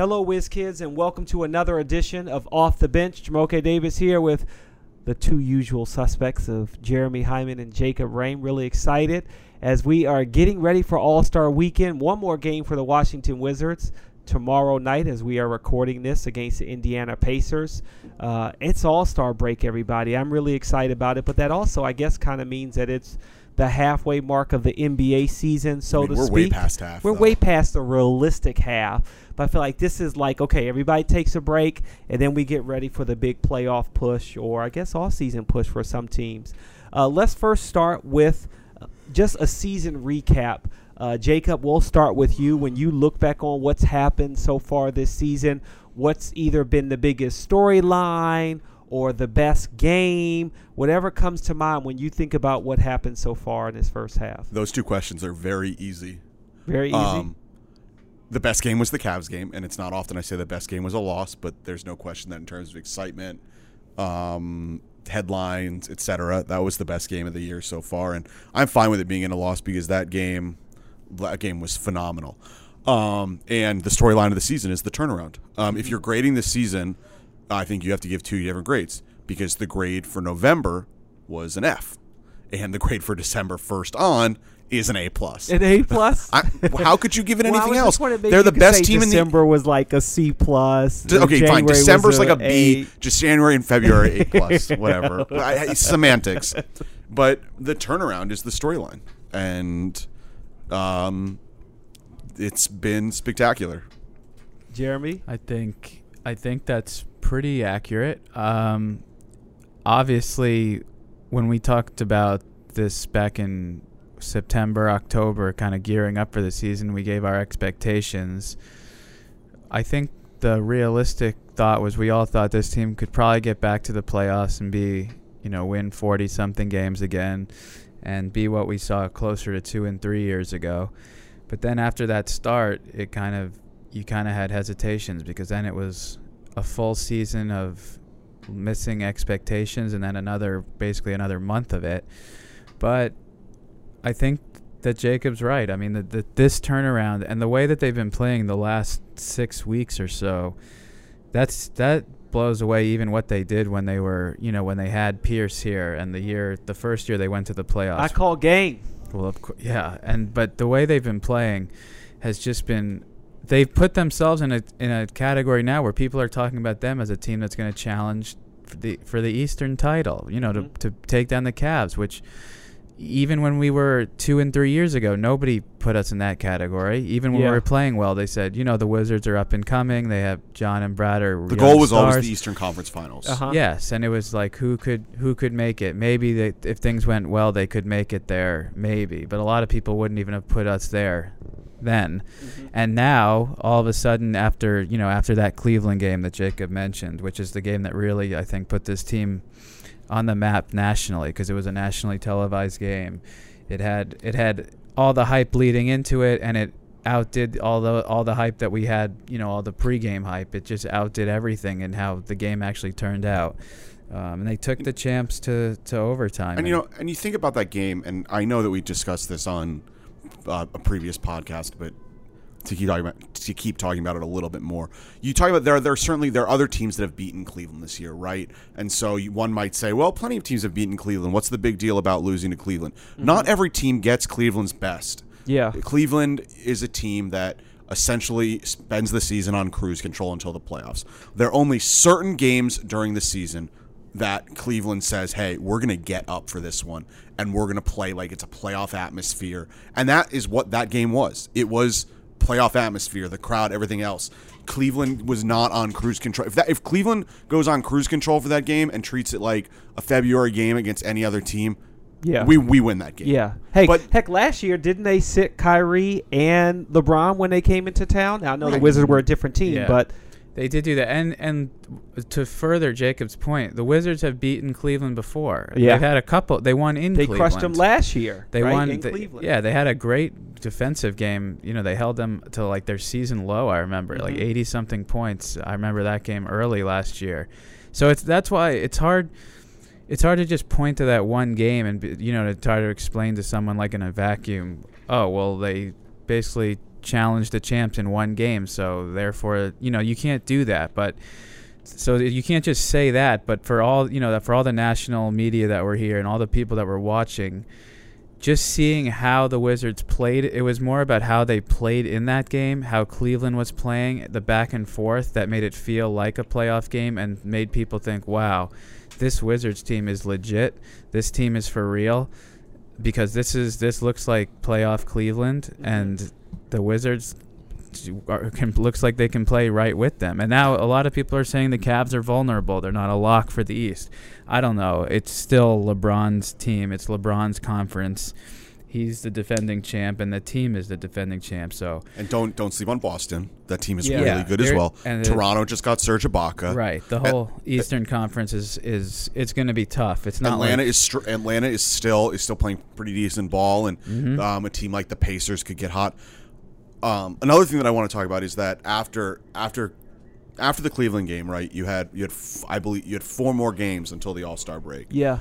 Hello, Whiz Kids, and welcome to another edition of Off the Bench. Jamoke Davis here with the two usual suspects of Jeremy Hyman and Jacob Rain. Really excited as we are getting ready for All Star Weekend. One more game for the Washington Wizards tomorrow night as we are recording this against the Indiana Pacers. Uh, it's All Star break, everybody. I'm really excited about it, but that also, I guess, kind of means that it's the halfway mark of the NBA season, so I mean, to we're speak. way past half. We're though. way past the realistic half, but I feel like this is like okay, everybody takes a break, and then we get ready for the big playoff push, or I guess off season push for some teams. Uh, let's first start with uh, just a season recap. Uh, Jacob, we'll start with you. When you look back on what's happened so far this season, what's either been the biggest storyline or the best game, whatever comes to mind when you think about what happened so far in this first half. Those two questions are very easy. Very easy. Um, the best game was the Cavs game, and it's not often I say the best game was a loss, but there's no question that in terms of excitement, um, headlines, etc., that was the best game of the year so far, and I'm fine with it being in a loss because that game, that game was phenomenal. Um, and the storyline of the season is the turnaround. Um, if you're grading the season, I think you have to give two different grades because the grade for November was an F, and the grade for December first on is an A plus. An A plus. I, how could you give it anything was else? just wondering, maybe They're the best say team in the. December was like a C plus. D- and Okay, fine. January was December's like a B. A. Just January and February A plus, whatever. I, I, semantics. But the turnaround is the storyline, and um, it's been spectacular. Jeremy. I think I think that's pretty accurate. Um, obviously, when we talked about this back in September, October, kind of gearing up for the season, we gave our expectations. I think the realistic thought was we all thought this team could probably get back to the playoffs and be, you know, win 40 something games again and be what we saw closer to 2 and 3 years ago. But then after that start, it kind of you kind of had hesitations because then it was a full season of missing expectations and then another basically another month of it. But I think that Jacob's right. I mean, the, the, this turnaround and the way that they've been playing the last six weeks or so, that's that blows away even what they did when they were, you know, when they had Pierce here and the year, the first year they went to the playoffs. I call game. Well, of course, yeah, and but the way they've been playing has just been they've put themselves in a in a category now where people are talking about them as a team that's going to challenge for the for the Eastern title. You know, Mhm. to to take down the Cavs, which even when we were two and three years ago, nobody put us in that category. Even when Yeah. we were playing well, they said, you know, the Wizards are up and coming. They have John and Brad are The goal was always the Eastern Conference Finals. Uh-huh. Yes, and it was like who could who could make it? Maybe they, if things went well, they could make it there. Maybe, but a lot of people wouldn't even have put us there then. Mm-hmm. And now, all of a sudden, after you know, after that Cleveland game that Jacob mentioned, which is the game that really I think put this team on the map nationally because it was a nationally televised game. It had it had all the hype leading into it, and it outdid all the all the hype that we had. You know, all the pregame hype. It just outdid everything and how the game actually turned out. Um, and they took the champs to, to overtime. And you know, and you think about that game, and I know that we discussed this on uh, a previous podcast, but to keep talking about to keep talking about it a little bit more, you talk about there. There are certainly there are other teams that have beaten Cleveland this year, right? And so you, one might say, well, plenty of teams have beaten Cleveland. What's the big deal about losing to Cleveland? Not every team gets Cleveland's best. Yeah. Cleveland is a team that essentially spends the season on cruise control until the playoffs. There are only certain games during the season that Cleveland says, "Hey, we're going to get up for this one and we're going to play like it's a playoff atmosphere." And that is what that game was. It was playoff atmosphere, the crowd, everything else. Cleveland was not on cruise control. If that if Cleveland goes on cruise control for that game and treats it like a February game against any other team, Yeah. we we win that game. yeah. Hey, But- heck, last year didn't they sit Kyrie and LeBron when they came into town? Now I know the Wizards were a different team, Yeah. but They did do that, and and to further Jacob's point, the Wizards have beaten Cleveland before. Yeah. they've had a couple. They won in. Cleveland. They Cleveland. crushed them last year. They right, won. in they- Cleveland. Yeah, they had a great defensive game. You know, they held them to like their season low. I remember like Mhm. eighty something points. I remember that game early last year. So it's that's why it's hard. It's hard to just point to that one game and you know to try to explain to someone like in a vacuum. Oh well, they basically challenge the champs in one game. So therefore, you know, you can't do that. But so you can't just say that. But for all you know, for all the national media that were here and all the people that were watching, just seeing how the Wizards played, it was more about how they played in that game, how Cleveland was playing, the back and forth that made it feel like a playoff game and made people think, wow, this Wizards team is legit. This team is for real because this is this looks like playoff Cleveland mm-hmm. and the Wizards are, can, looks like they can play right with them. And now a lot of people are saying the Cavs are vulnerable. They're not a lock for the East. I don't know. It's still LeBron's team. It's LeBron's conference. He's the defending champ, and the team is the defending champ. So And don't don't sleep on Boston. That team is Yeah. really good as they're- well. and Toronto just got Serge Ibaka. right, the whole Eastern Conference is is it's going to be tough. It's not Atlanta like, is str- Atlanta is still is still playing pretty decent ball, and Mm-hmm. um, a team like the Pacers could get hot. Um, another thing that I want to talk about is that after after after the Cleveland game, right? You had you had f- I believe you had four more games until the All Star break. Yeah.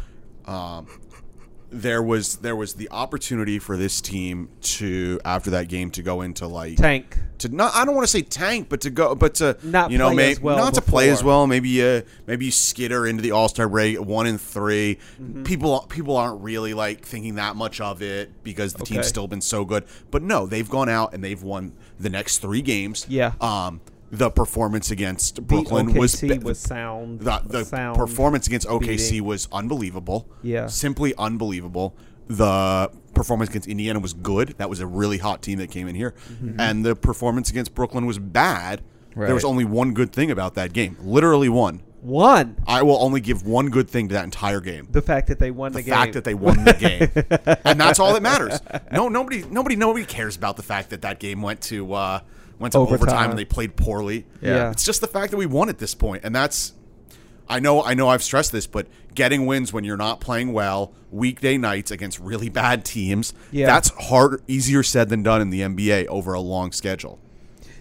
There was there was the opportunity for this team to after that game to go into like Tank. to not I don't want to say tank, but to go but to Not you know play may, as well not to play as well. Maybe uh maybe you skitter into the All Star break one and 3 Mm-hmm. People people aren't really like thinking that much of it because the Okay. team's still been so good. But no, they've gone out and they've won the next three games. Yeah. Um, the performance against Brooklyn was was sound. the, the sound performance against OKC beating. was unbelievable. Yeah. Simply unbelievable. The performance against Indiana was good. That was a really hot team that came in here. Mm-hmm. And the performance against Brooklyn was bad. There was only one good thing about that game. Literally one. one. I will only give one good thing to that entire game. The fact that they won the, The game. The fact that they won the game, and that's all that matters. No, nobody, nobody, nobody cares about the fact that that game went to uh, went to overtime. Overtime. and they played poorly. Yeah. It's just the fact that we won at this point, and that's. I know, I know, I've stressed this, but getting wins when you're not playing well, weekday nights against really bad teams, Yeah. that's hard, easier said than done in the NBA over a long schedule.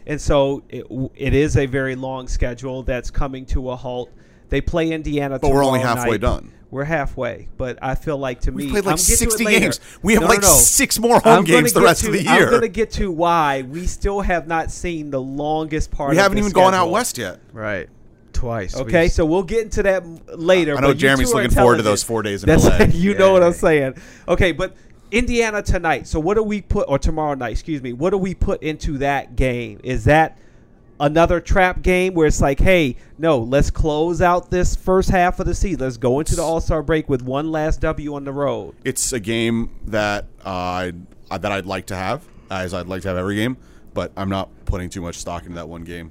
And so it, it is a very long schedule that's coming to a halt. They play Indiana, But we're only halfway night. done. We're halfway, but I feel like to We me, played like I'm getting to it 60 games. We have No, like no, no. six more home I'm games the get rest of the year. I'm going to get to why we still have not seen the longest part. we of haven't the even gone out west yet. right twice. Okay, s- so we'll get into that later. I know but Jeremy's looking forward to those four days in That's LA. you Yeah, know what I'm saying. Okay, but Indiana tonight. So what do we put or tomorrow night? Excuse me. What do we put into that game? Is that another trap game where it's like, hey, no, let's close out this first half of the season. Let's go into the All Star break with one last W on the road. it's a game that uh, I'd, uh, that I'd like to have, as I'd like to have every game, but I'm not putting too much stock into that one game.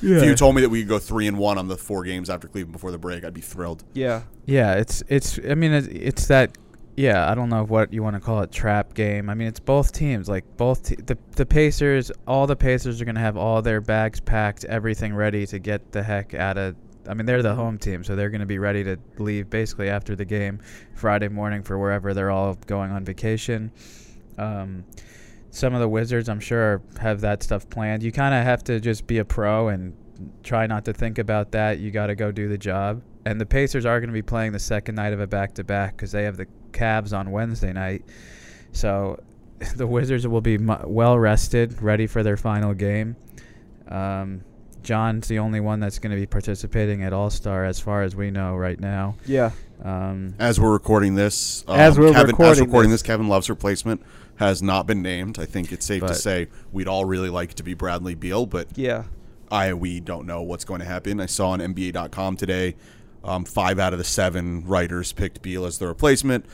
If you told me that we could go three and one on the four games after Cleveland before the break, I'd be thrilled. Yeah. Yeah, it's it's. I mean, it's, it's that. Yeah, I don't know what you want to call it. Trap game. I mean, it's both teams. Like both te- the the Pacers. All the Pacers are gonna have all their bags packed, everything ready to get the heck out of. I mean, they're the home team, so they're gonna be ready to leave basically after the game, Friday morning for wherever they're all going on vacation. Um, some of the Wizards, I'm sure, have that stuff planned. You kind of have to just be a pro and try not to think about that. You got to go do the job. And the Pacers are going to be playing the second night of a back to back because they have the Cavs on Wednesday night. So the Wizards will be mu- well rested, ready for their final game. Um, John's the only one that's going to be participating at All Star, as far as we know right now. Yeah. Um, As we're recording this, um, As we're Kevin, as recording recording this. this, Kevin Love's replacement has not been named. I think it's safe to say we'd all really like to be Bradley Beal, but Yeah. I we don't know what's going to happen. I saw on NBA.com today, um, five out of the seven writers picked Beal as the replacement.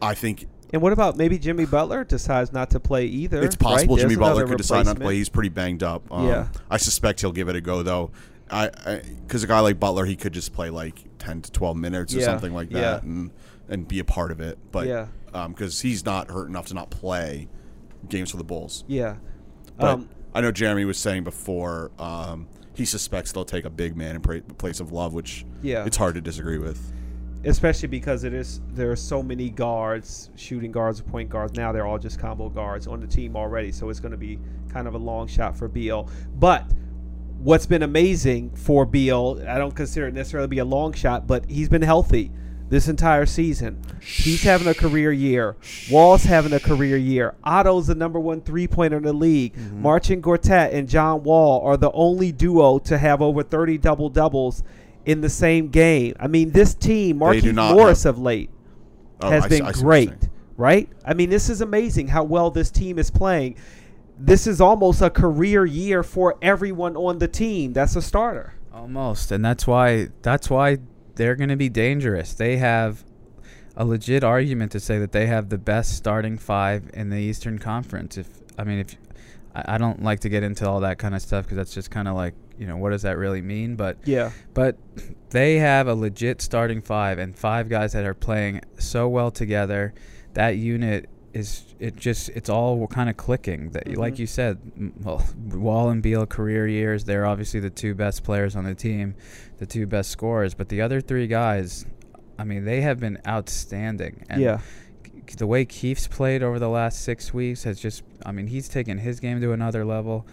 I think And what about maybe Jimmy Butler decides not to play either? it's possible right? Jimmy Butler could decide not to play. He's pretty banged up. Um, Yeah. I suspect he'll give it a go though. I because a guy like Butler, he could just play like ten to twelve minutes or Yeah, something like that, yeah. and and be a part of it. But Yeah. because he's not hurt enough to not play games for the Bulls. Yeah. But Um, I know Jeremy was saying before um, he suspects they'll take a big man in pra- place of Love, which Yeah. it's hard to disagree with. especially because it is there are so many guards, shooting guards, point guards. Now they're all just combo guards on the team already, so it's going to be kind of a long shot for Beal. But what's been amazing for Beal, I don't consider it necessarily be a long shot, but he's been healthy. This entire season. He's having a career year. Wall's having a career year. Otto's the number one three pointer in the league. Mm-hmm. Marcin Gortat and John Wall are the only duo to have over 30 double doubles in the same game. I mean, this team, Markieff Morris have- of late, Oh, has I been I see what you're great, right? I mean, this is amazing how well this team is playing. This is almost a career year for everyone on the team. That's a starter. Almost, and that's why that's why they're going to be dangerous. They have a legit argument to say that they have the best starting five in the Eastern Conference. If I mean, if I, I don't like to get into all that kind of stuff because that's just kind of like you know what does that really mean? But Yeah. but they have a legit starting five and five guys that are playing so well together. That unit is it just it's all kind of clicking. That like Mhm. you said, well, Wall and Beal career years. They're obviously the two best players on the team, the two best scorers. But the other three guys, I mean, they have been outstanding. And yeah. the way Keith's played over the last six weeks has just, I mean, he's taken his game to another level.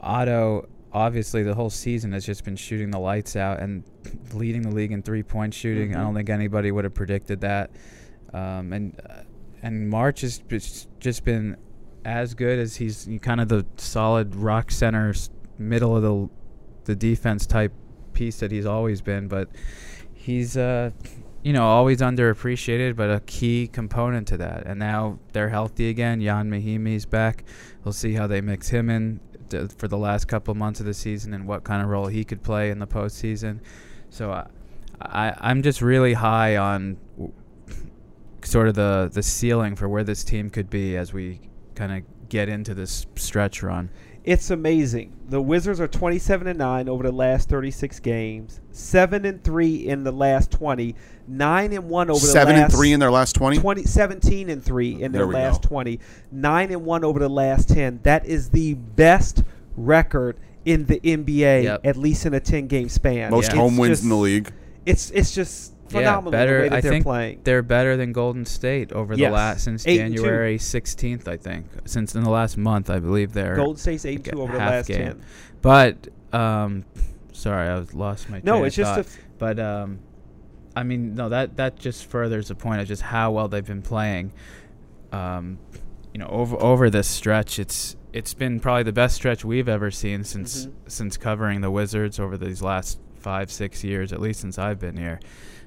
Otto, obviously, the whole season has just been shooting the lights out and leading the league in three point shooting. I Mhm. don't think anybody would have predicted that. Um, and uh, and Marcin has just been as good as he's kind of the solid rock center, middle of the the defense type piece that he's always been. But he's uh, you know, always underappreciated, but a key component to that. And now they're healthy again. Ian Mahinmi's back. We'll see how they mix him in for the last couple months of the season and what kind of role he could play in the postseason. So I, I I'm just really high on w- sort of the the ceiling for where this team could be as we kind of get into this stretch run. It's amazing. The Wizards are 27 and 9 over the last 36 games, 7 and 3 in the last 20, 9 and 1 over Seven the last and three in their last twenty. 20 17 and 3 in their last go. 20, 9 and 1 over the last 10. That is the best record in the NBA Yep. at least in a 10 game span. Most It's home wins just- in the league. It's it's just phenomenal better. the I they're think playing. they're better than Golden State over Yes. the last since Eight. January 16th. I think since in the last month, I believe they're. Golden State's 8 like 2 over the last game. 10. But um, sorry, I was lost my. No, train it's just a f- But um, I mean, no, that that just furthers the point of just how well they've been playing. Um, you know, over over this stretch, it's it's been probably the best stretch we've ever seen since Mhm. since covering the Wizards over these last five six years, at least since I've been here.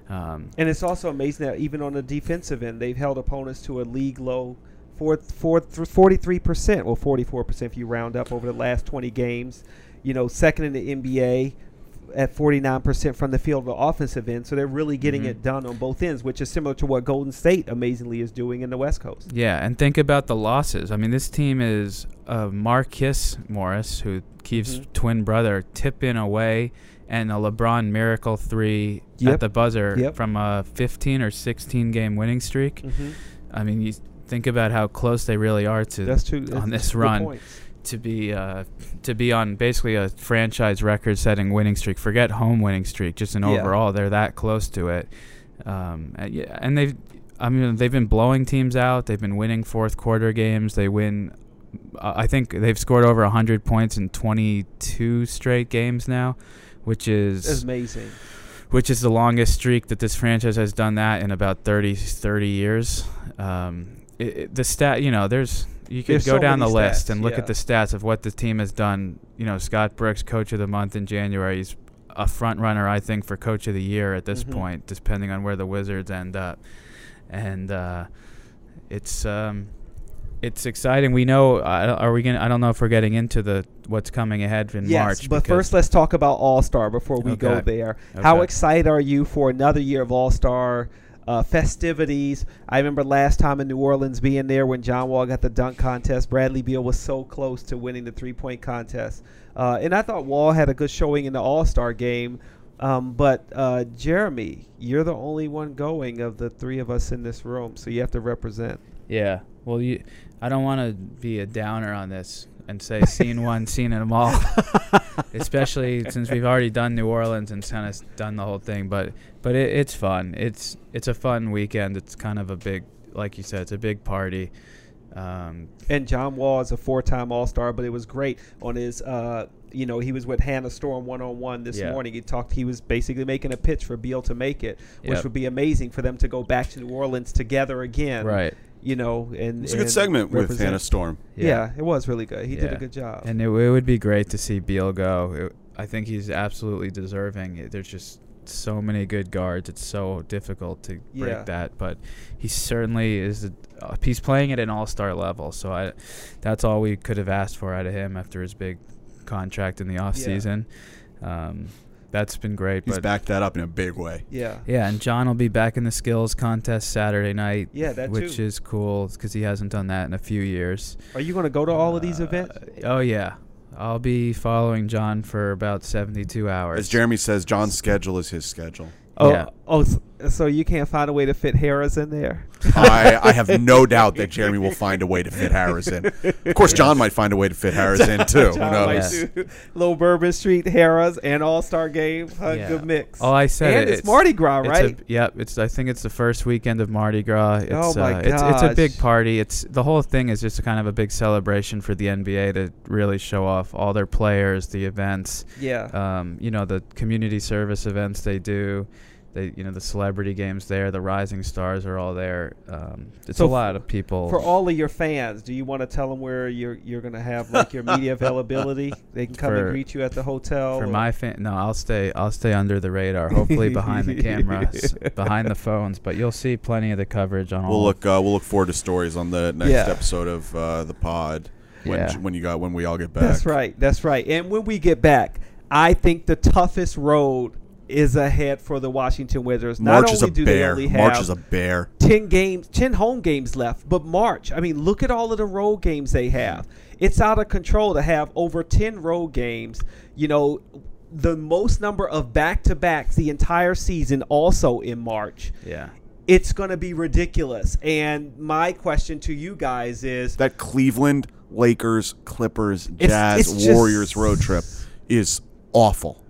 Um, And it's also amazing that even on the defensive end, they've held opponents to a league low four, four, 43%, well, 44% if you round up over the last 20 games. You know, second in the NBA at 49% from the field, of the offensive end. So they're really getting Mhm. it done on both ends, which is similar to what Golden State amazingly is doing in the West Coast. Yeah, and think about the losses. I mean, this team is uh, Marcus Morris, who Keith's Mhm. twin brother, tipping away, and a LeBron miracle three Yep. at the buzzer Yep. from a 15 or 16 game winning streak. Mm-hmm. I mean, you think about how close they really are to That's true. on this run points. to be uh, to be on basically a franchise record setting winning streak. Forget home winning streak, just an Yeah. overall. They're that close to it. Um, uh, yeah, and they've I mean they've been blowing teams out. They've been winning fourth quarter games. They win. Uh, I think they've scored over 100 points in 22 straight games now, which is amazing. which is the longest streak that this franchise has done that in about 30, 30 years. Um, it, it- the stat, you know, there's you could There's go so down the many list and look yeah. at the stats of what the team has done. You know, Scott Brooks, Coach of the Month in January, he's a front runner, I think, for Coach of the Year at this Mhm. point, depending on where the Wizards end up. And uh, it's um, it's exciting. We know. I don't- Are we gonna? I don't know if we're getting into the what's coming ahead in yes, March. but first let's talk about All Star before we go Okay. there. How excited are you for another year of All Star uh, festivities? I remember last time in New Orleans being there when John Wall got the dunk contest. Bradley Beal was so close to winning the three point contest, uh, and I thought Wall had a good showing in the All Star game. Um, but uh, Jeremy, you're the only one going of the three of us in this room, so you have to represent. Yeah. Well, you, I don't want to be a downer on this and say seen one, seen them all. Especially since we've already done New Orleans and kind of done the whole thing. But but it, it's fun. It's it's a fun weekend. It's kind of a big, like you said, it's a big party. Um, And John Wall is a four-time All-Star, but it was great on his uh, you know, he was with Hannah Storm one on one this Yeah. morning. He talked. He was basically making a pitch for Beal to make it, which Yep. would be amazing for them to go back to New Orleans together again. Right. You know, and It's a good and segment with represent- Hannah Storm. Yeah. it was really good. He did a good job. And it, it would be great to see Beal go. It, I think he's absolutely deserving. It- There's just so many good guards. It's so difficult to break Yeah. that, but he certainly is. A, uh, he's playing at an all-star level, so I, that's all we could have asked for out of him after his big contract in the off season. Um, that's been great. He's but backed that up in a big way. yeah. yeah, and John will be back in the skills contest Saturday night. Yeah, that which too. is cool because he hasn't done that in a few years. Are you going to go to all of these Uh, events? Oh yeah, I'll be following John for about seventy-two hours. As Jeremy says, John's schedule is his schedule. Oh, yeah. oh, s- so you can't find a way to fit Harrah's in there? I, I have no doubt that Jeremy will find a way to fit Harrah's in. Of course, John might find a way to fit Harrah's in too. Who knows? might knows? do Little Bourbon Street, Harrah's, and All Star Game. A Yeah. good mix. Oh, I said and it. it's, Mardi Gras, it's right? A, yep. It's. I think it's the first weekend of Mardi Gras. It's, Oh, my uh, it's, it's a big party. It's the whole thing is just a kind of a big celebration for the NBA to really show off all their players, the events. yeah. Um, you know the community service events they do. They, you know, the celebrity games there, the rising stars are all there. Um, it's So a lot of people. For all of your fans, do you want to tell them where you're you're going to have like your media availability? They can come For- and greet you at the hotel. For or- my fan, no, I'll stay. I'll stay under the radar. Hopefully behind the cameras, behind the phones. But you'll see plenty of the coverage on. We'll look. Uh, we'll look forward to stories on the next Yeah. episode of uh, the pod when Yeah. when you got when we all get back. That's right. That's right. And when we get back, I think the toughest road is ahead for the Washington Wizards. March Not is a only do they bear. only March is a bear. 10 games 10 home games left but march i mean look at all of the road games they have it's out of control to have over 10 road games you know the most number of back-to-backs the entire season also in march Yeah. it's going to be ridiculous and my question to you guys is That Cleveland, Lakers, Clippers, Jazz, it's just- Warriors road trip is awful.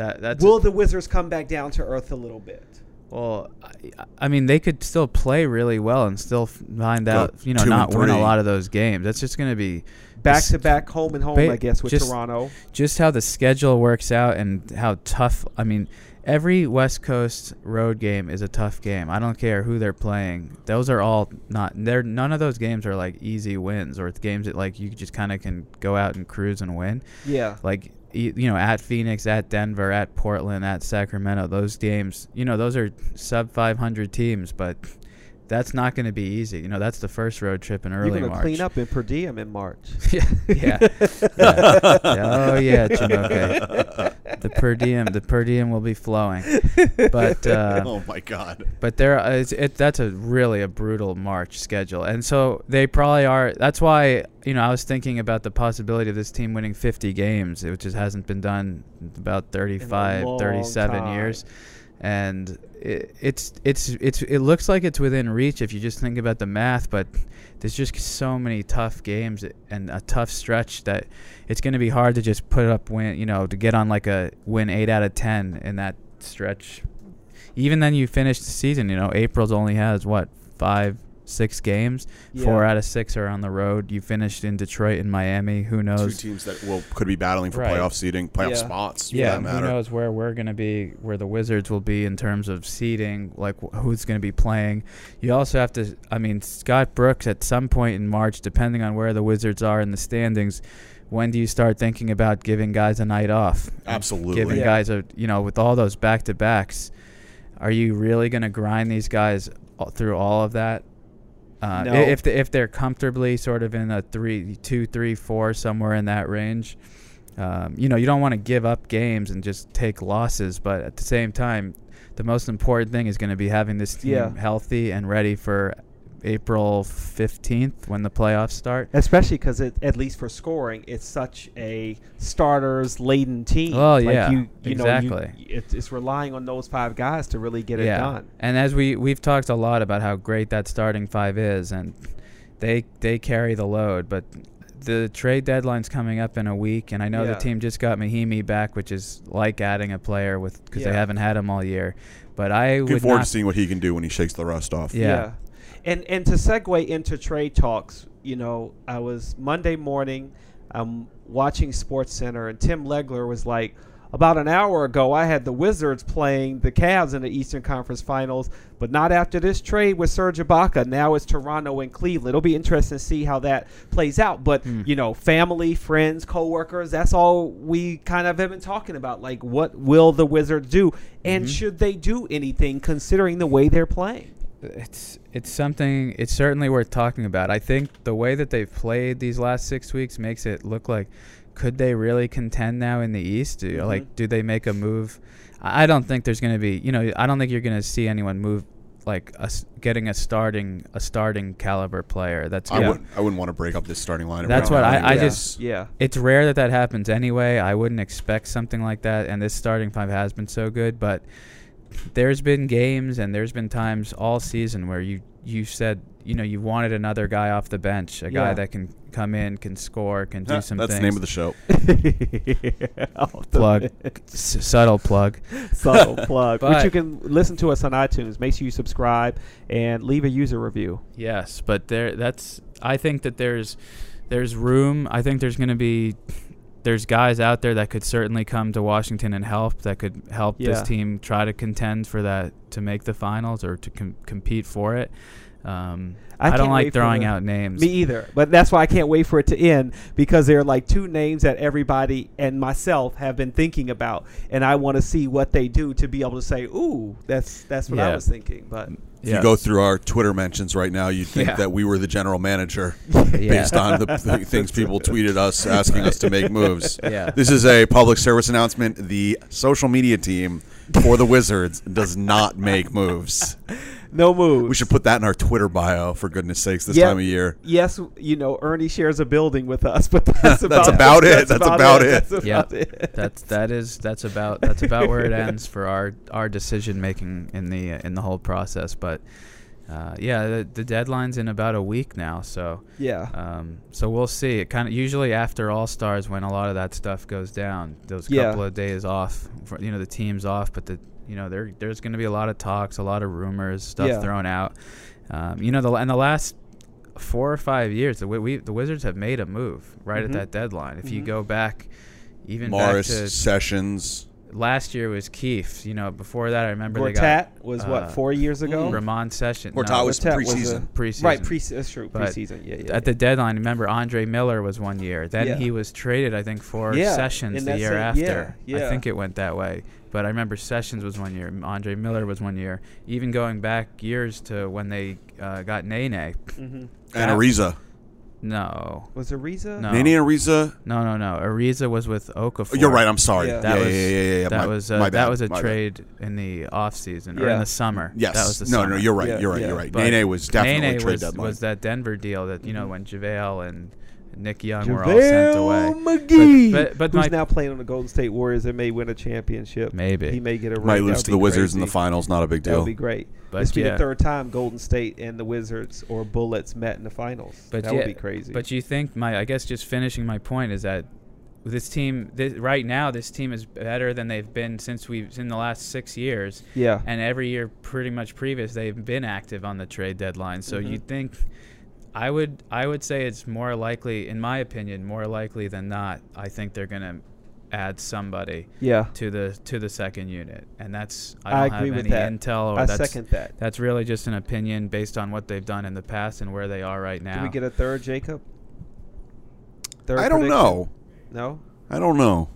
That that's will the wizards come back down to earth a little bit well. I, I mean, they could still play really well and still find Go out. You know, two and not win a lot of those games. That's just going to be back-to-back home and home Ba- i guess with just- toronto just how the schedule works out and how tough. I mean, every West Coast road game is a tough game. I don't care who they're playing. Those are all not. They're none of those games are like easy wins or games that like you just kind of can go out and cruise and win. yeah Like y- you know, at Phoenix, at Denver, at Portland, at Sacramento. Those games, you know, those are sub 500 teams, but. That's not going to be easy. You know, that's the first road trip in early you're going to March. clean up in per diem in march yeah, yeah. yeah. Oh yeah, Chinook. The per diem, the per diem will be flowing. But uh, oh my god. but there, uh, it's, it that's a really a brutal March schedule, and so they probably are. That's why you know I was thinking about the possibility of this team winning 50 games, which just hasn't been done in about 35, long 37 time. years, and it, it's it's it's it looks like it's within reach if you just think about the math, but there's just so many tough games and a tough stretch that it's going to be hard to just put up win, you know, to get on like a win 8 out of 10 in that stretch. Even then you finish the season, you know, April's only has what, 5 6 games. 4 out of 6 are on the road. You finished in Detroit and Miami, who knows? Two knows? teams that will could be battling for Right. playoff seeding, playoff Yeah. spots. For Yeah, that who knows where we're going to be, where the Wizards will be in terms of seeding, like wh- who's going to be playing. You also have to, I mean, Scott Brooks at some point in March, depending on where the Wizards are in the standings, when do you start thinking about giving guys a night off? Absolutely. Giving Yeah. guys a, you know, with all those back to backs, are you really going to grind these guys through all of that? Uh, No. If the, if they're comfortably sort of in a three, two, three, four, somewhere in that range, um, you know, you don't want to give up games and just take losses, but at the same time, the most important thing is going to be having this team Yeah. healthy and ready for April 15th when the playoffs start. especially because it at least for scoring it's such a starters laden team Oh, like yeah, you, you know exactly. you, it's, it's relying on those five guys to really get it done And as we we've talked a lot about how great that starting five is, and they they carry the load. But the trade deadline's coming up in a week, and I know Yeah. the team just got Mahinmi back, which is like adding a player with because Yeah. they haven't had him all year. But I Looking would forward not. to seeing what he can do when he shakes the rust off. Yeah. And and to segue into trade talks you know i was monday morning I'm watching Sports Center, and Tim Legler was like, about an hour ago, I had the Wizards playing the Cavs in the Eastern Conference Finals, but not after this trade with Serge Ibaka. Now it's Toronto and Cleveland. It'll be interesting to see how that plays out. But Hmm. you know, family, friends, coworkers—that's all we kind of have been talking about. Like, what will the Wizards do, and Mhm. should they do anything considering the way they're playing? It's it's something. It's certainly worth talking about. I think the way that they've played these last six weeks makes it look like could they really contend now in the East? Do, Mhm. Like, do they make a move? I I don't think there's going to be. You know, I don't think you're going to see anyone move like a s getting a starting a starting caliber player. That's I gonna- wouldn't. I wouldn't want to break up this starting line. That's what I- I just- Yeah, it's rare that that happens anyway. I wouldn't expect something like that, and this starting five has been so good. But there's been games and there's been times all season where you you said you know you wanted another guy off the bench, a Yeah. guy that can come in, can score, can do Huh, some That's things. the name of the show. Off the plug. S- subtle plug. subtle plug. Which But- you can listen to us on iTunes. Make sure you subscribe and leave a user review. Yes, but there that's I think that there's there's room. I think there's going to be there's guys out there that could certainly come to Washington and help that could help Yeah. this team try to contend for that to make the finals or to com- compete for it. Um, I I, don't like throwing out names. Me either. But that's why I can't wait for it to end because there are like two names that everybody and myself have been thinking about, and I want to see what they do to be able to say, "Ooh, that's that's what I was thinking." But If Yeah. you go through our Twitter mentions right now, you'd think Yeah. that we were the general manager based on the th- things people tweeted us asking us to make moves. Yeah. This is a public service announcement. The social media team for the Wizards does not make moves. no moves. We should put that in our Twitter bio, for goodness sakes, this Yeah. time of year. Yes, you know Ernie shares a building with us, but that's about, about it. That's about it. That's Yep. about it. that's that is that's about that's about where it ends for our our decision making in the uh, in the whole process. But uh, yeah, the, the deadline's in about a week now, so yeah. um, so we'll see. It kind of usually after All Stars when a lot of that stuff goes down. Those Yeah. couple of days off, for, you know, the team's off, but the you know there there's going to be a lot of talks, a lot of rumors, stuff Yeah. thrown out. Um, you know, the and the last four or five years, the Wi- we the Wizards have made a move right Mhm. at that deadline. If you Mhm. go back, even Morris, back to Sessions. Last year was Keefe. You know, before that, I remember they Gortat got was uh, what four years ago. Ramon Session. Gortat no, was Gortat was a- preseason. preseason. Right, pre that's true. But Preseason, yeah, yeah. At the deadline, remember Andre Miller was one year. Then Yeah. he was traded, I think, for Yeah, Sessions in the year same- after. yeah, I think it went that way. But I remember Sessions was one year. Andre Miller was one year. Even going back years to when they uh, got Nene. hmm And That- Ariza. No, Was Ariza? No. Nene Ariza. no, no, no. Ariza was with Okafor. You're right. I'm sorry. Yeah. Yeah, That yeah, was- yeah, yeah, yeah, yeah. That My- was my uh, that was a my bad. trade in the off season or Yeah. in the summer. Yes. that was the no, summer. no, you're right. Yeah, you're right. yeah. You're right. But Nene was definitely Nene trade was, deadline. was that Denver deal that you know when JaVale and Nick Young were all sent away. McGee, But- but who's my- now playing on the Golden State Warriors and may win a championship. Maybe. he may get a ring. Might lose to the Wizards in the finals. Not a big deal. That deal. would be great. But this would be the third time Golden State and the Wizards or Bullets met in the finals. But that yeah, would be crazy. But you think my I guess just finishing my point is that this team this, right now this team is better than they've been since we've in the last six years yeah, and every year pretty much previous they've been active on the trade deadline so Mhm. you'd think I would I would say it's more likely in my opinion more likely than not I think they're gonna add somebody yeah. to the to the second unit and that's I I don't agree have with any that. intel or I that's second that. that's really just an opinion based on what they've done in the past and where they are right now Do we get a third, Jacob? Third I don't prediction? know. No. I don't know.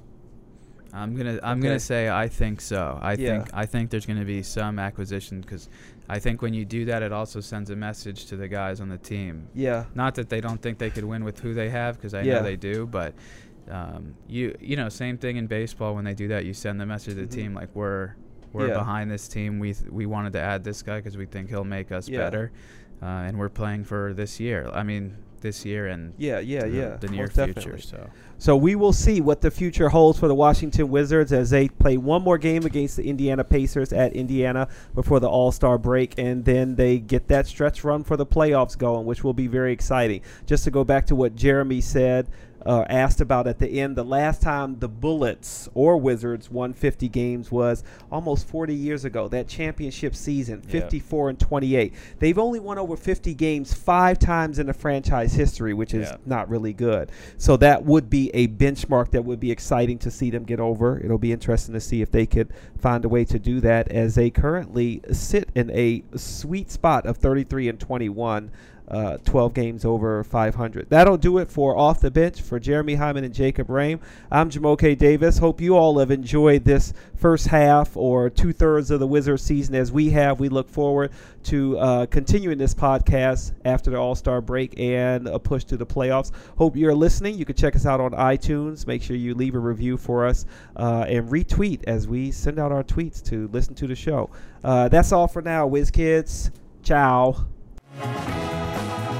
I'm gonna I'm Okay. gonna say I think so. I Yeah. think I think there's gonna be some acquisition because I think when you do that, it also sends a message to the guys on the team. Yeah. Not that they don't think they could win with who they have because I Yeah. know they do, but um, you you know same thing in baseball when they do that. You send the message to the Mhm. team like we're we're Yeah. behind this team. We th- we wanted to add this guy because we think he'll make us Yeah. better, uh, and we're playing for this year. I mean this year and Yeah. Yeah. the, Yeah. the near most future. definitely. So. So we will see what the future holds for the Washington Wizards as they play one more game against the Indiana Pacers at Indiana before the All Star break, and then they get that stretch run for the playoffs going, which will be very exciting. Just to go back to what Jeremy said uh, asked about at the end. The last time the Bullets or Wizards won 50 games was almost 40 years ago. That championship season, 54 and 28. They've only won over 50 games five times in the franchise history, which is Yeah. not really good. So that would be a benchmark that would be exciting to see them get over. It'll be interesting to see if they could find a way to do that as they currently sit in a sweet spot of 33 and 21 uh, 12 games over 500. That'll do it for Off the Bench for Jeremy Hyman and Jacob Rame. I'm Jamoke Davis. Hope you all have enjoyed this first half or two thirds of the Wizards season as we have. We look forward to uh, continuing this podcast after the All Star break and a push to the playoffs. Hope you're listening. You can check us out on iTunes. Make sure you leave a review for us uh, and retweet as we send out our tweets to listen to the show. Uh, that's all for now, Whiz Kids. Ciao. Música